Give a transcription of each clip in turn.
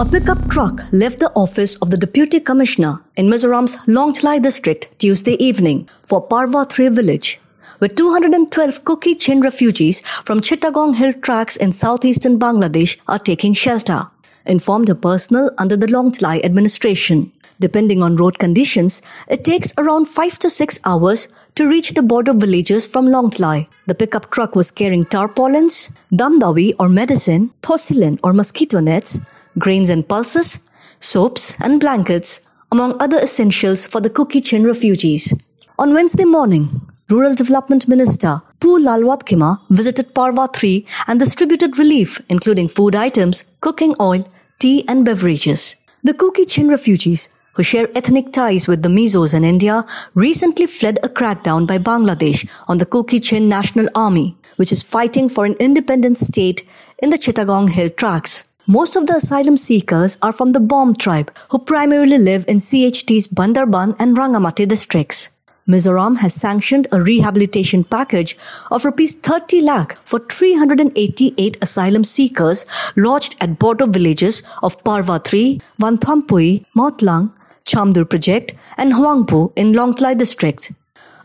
A pickup truck left the office of the Deputy Commissioner in Mizoram's Lawngtlai district Tuesday evening for Parva 3 village, where 212 Kuki Chin refugees from Chittagong Hill tracts in southeastern Bangladesh are taking shelter, informed a personnel under the Lawngtlai administration. Depending on road conditions, it takes around 5 to 6 hours to reach the border villages from Lawngtlai. The pickup truck was carrying tarpaulins, damdawi or medicine, porcelain or mosquito nets, grains and pulses, soaps and blankets, among other essentials for the Kuki Chin refugees. On Wednesday morning, Rural Development Minister Pu Lalruatkima visited Parva 3 and distributed relief including food items, cooking oil, tea and beverages. The Kuki Chin refugees who share ethnic ties with the Mizos in India recently fled a crackdown by Bangladesh on the Kuki Chin National Army, which is fighting for an independent state in the Chittagong Hill tracts. Most of the asylum seekers are from the Bom tribe, who primarily live in CHT's Bandarban and Rangamati districts. Mizoram has sanctioned a rehabilitation package of rupees 30 lakh for 388 asylum seekers lodged at border villages of Parva 3, Vanthampui, Mautlang, Chamdur Project and Huangpu in Lawngtlai district.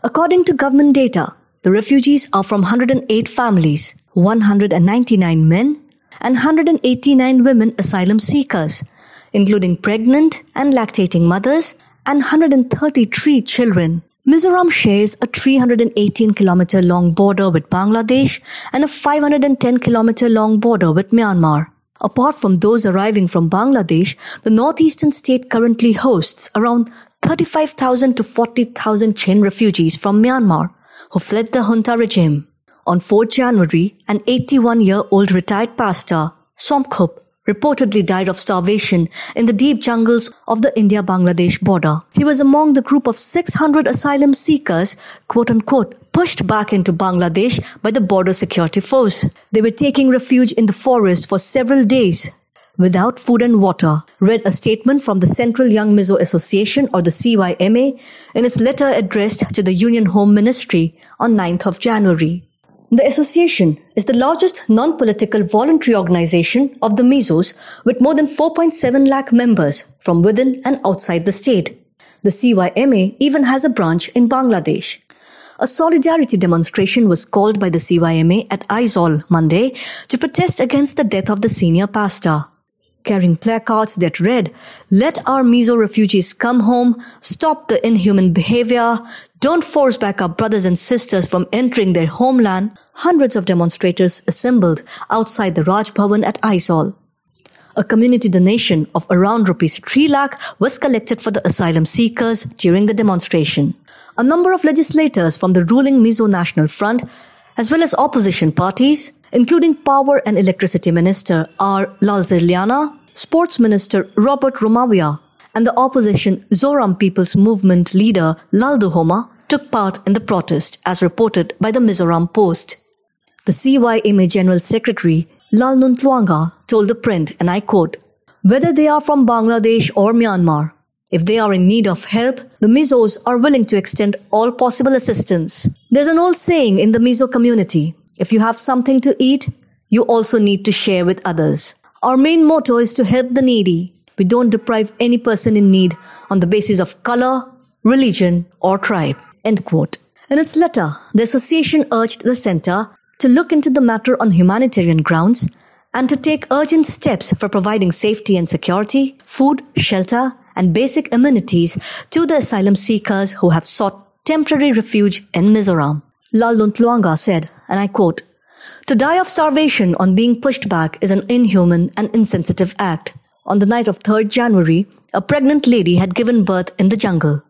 According to government data, the refugees are from 108 families, 199 men and 189 women asylum seekers, including pregnant and lactating mothers and 133 children. Mizoram shares a 318 kilometer long border with Bangladesh and a 510 kilometer long border with Myanmar. Apart from those arriving from Bangladesh, the northeastern state currently hosts around 35,000 to 40,000 Chin refugees from Myanmar who fled the junta regime. On 4 January, an 81-year-old retired pastor, Somkhup, reportedly died of starvation in the deep jungles of the India-Bangladesh border. He was among the group of 600 asylum seekers, quote-unquote, pushed back into Bangladesh by the border security force. They were taking refuge in the forest for several days without food and water, read a statement from the Central Young Mizo Association or the CYMA in its letter addressed to the Union Home Ministry on 9th of January. The association is the largest non-political voluntary organization of the Mizos with more than 4.7 lakh members from within and outside the state. The CYMA even has a branch in Bangladesh. A solidarity demonstration was called by the CYMA at Aizawl Monday to protest against the death of the senior pastor. Carrying placards that read, Let our Mizo refugees come home, stop the inhuman behavior, don't force back our brothers and sisters from entering their homeland, hundreds of demonstrators assembled outside the Raj Bhavan at Aizawl. A community donation of around rupees 3 lakh was collected for the asylum seekers during the demonstration. A number of legislators from the ruling Mizo National Front, as well as opposition parties, including Power and Electricity Minister R. Lalzirliana, Sports Minister Robert Romawia, and the opposition Zoram People's Movement leader Lalduhoma took part in the protest as reported by the Mizoram Post. The CYMA General Secretary Lalnuntluanga told the print, and I quote, whether they are from Bangladesh or Myanmar, if they are in need of help, the Mizos are willing to extend all possible assistance. There's an old saying in the Mizo community, if you have something to eat, you also need to share with others. Our main motto is to help the needy. We don't deprive any person in need on the basis of color, religion, or tribe. End quote. In its letter, the association urged the center to look into the matter on humanitarian grounds and to take urgent steps for providing safety and security, food, shelter, and basic amenities to the asylum seekers who have sought temporary refuge in Mizoram. Lalnuntluanga said, and I quote, To die of starvation on being pushed back is an inhuman and insensitive act. On the night of 3rd January, a pregnant lady had given birth in the jungle.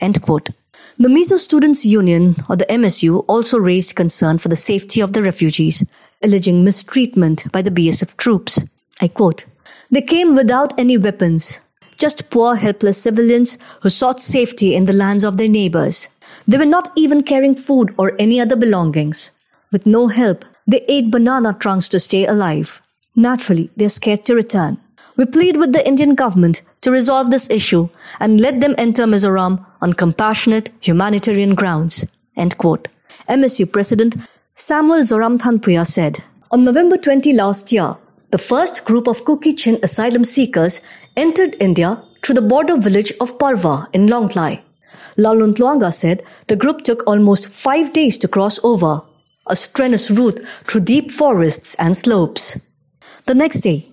End quote. The Mizo Students Union, or the MSU, also raised concern for the safety of the refugees, alleging mistreatment by the BSF troops. I quote, They came without any weapons, just poor helpless civilians who sought safety in the lands of their neighbors. They were not even carrying food or any other belongings. With no help, they ate banana trunks to stay alive. Naturally, they're scared to return. We plead with the Indian government to resolve this issue and let them enter Mizoram on compassionate humanitarian grounds. End quote. MSU President Samuel Zoram Thanpuya said, On November 20 last year, the first group of Kuki Chin asylum seekers entered India through the border village of Parva in Lawngtlai. Lalnuntluanga said the group took almost five days to cross over, a strenuous route through deep forests and slopes. The next day,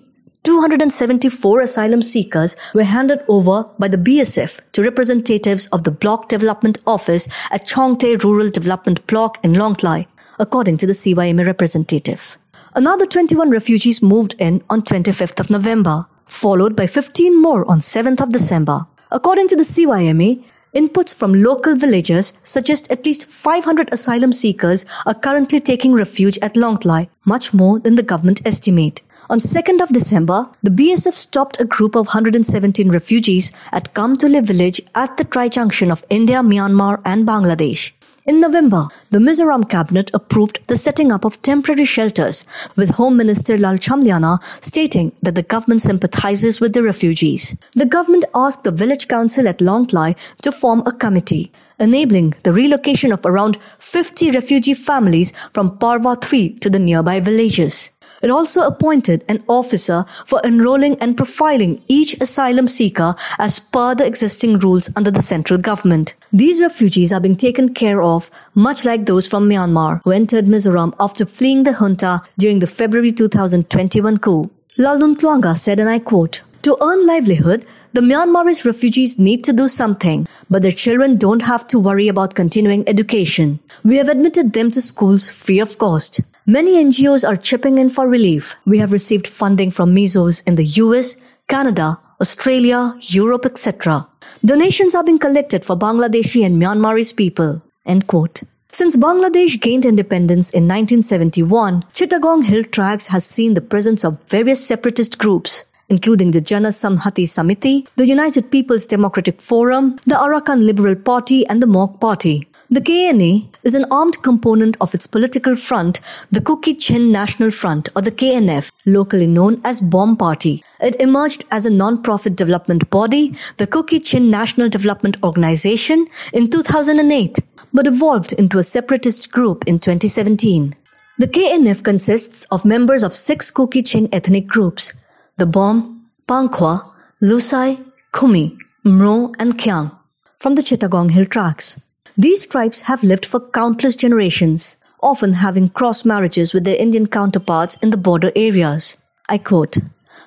274 asylum seekers were handed over by the BSF to representatives of the Block Development Office at Chongte Rural Development Block in Lawngtlai, according to the CYMA representative. Another 21 refugees moved in on 25th of November, followed by 15 more on 7th of December. According to the CYMA, Inputs from local villagers suggest at least 500 asylum seekers are currently taking refuge at Lawngtlai, much more than the government estimate. On 2nd of December, the BSF stopped a group of 117 refugees at Kamtule village at the tri-junction of India, Myanmar and Bangladesh. In November, the Mizoram cabinet approved the setting up of temporary shelters, with Home Minister Lalchamliana stating that the government sympathizes with the refugees. The government asked the village council at Lawngtlai to form a committee, enabling the relocation of around 50 refugee families from Parva 3 to the nearby villages. It also appointed an officer for enrolling and profiling each asylum seeker as per the existing rules under the central government. These refugees are being taken care of much like those from Myanmar who entered Mizoram after fleeing the junta during the February 2021 coup. Lalnuntluanga said, and I quote, to earn livelihood, the Myanmarese refugees need to do something, but their children don't have to worry about continuing education. We have admitted them to schools free of cost. Many NGOs are chipping in for relief. We have received funding from Mizos in the US, Canada, Australia, Europe, etc. Donations are being collected for Bangladeshi and Myanmarese people. End quote. Since Bangladesh gained independence in 1971, Chittagong Hill Tracts has seen the presence of various separatist groups, including the Jana Samhati Samiti, the United People's Democratic Forum, the Arakan Liberal Party, and the Mok Party. The KNA is an armed component of its political front, the Kuki Chin National Front or the KNF, locally known as Bomb Party. It emerged as a non-profit development body, the Kuki Chin National Development Organization, in 2008, but evolved into a separatist group in 2017. The KNF consists of members of six Kuki Chin ethnic groups, the Bom, Pangkhwa, Lusai, Kumi, Mro, and Kyang, from the Chittagong Hill Tracts. These tribes have lived for countless generations, often having cross marriages with their Indian counterparts in the border areas. I quote,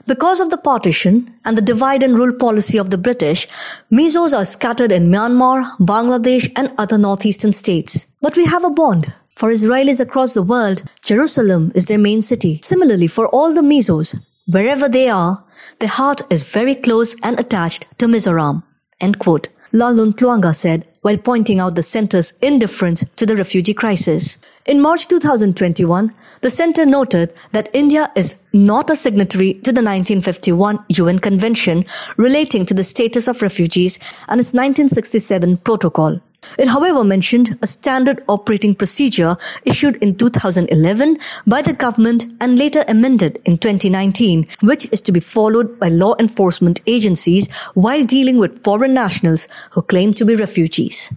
because of the partition and the divide and rule policy of the British, Mizos are scattered in Myanmar, Bangladesh, and other northeastern states. But we have a bond. For Israelis across the world, Jerusalem is their main city. Similarly, for all the Mizos, wherever they are, their heart is very close and attached to Mizoram. End quote. Lalnuntluanga said while pointing out the center's indifference to the refugee crisis. In March 2021, the center noted that India is not a signatory to the 1951 UN Convention relating to the status of refugees and its 1967 protocol. It, however, mentioned a standard operating procedure issued in 2011 by the government and later amended in 2019, which is to be followed by law enforcement agencies while dealing with foreign nationals who claim to be refugees.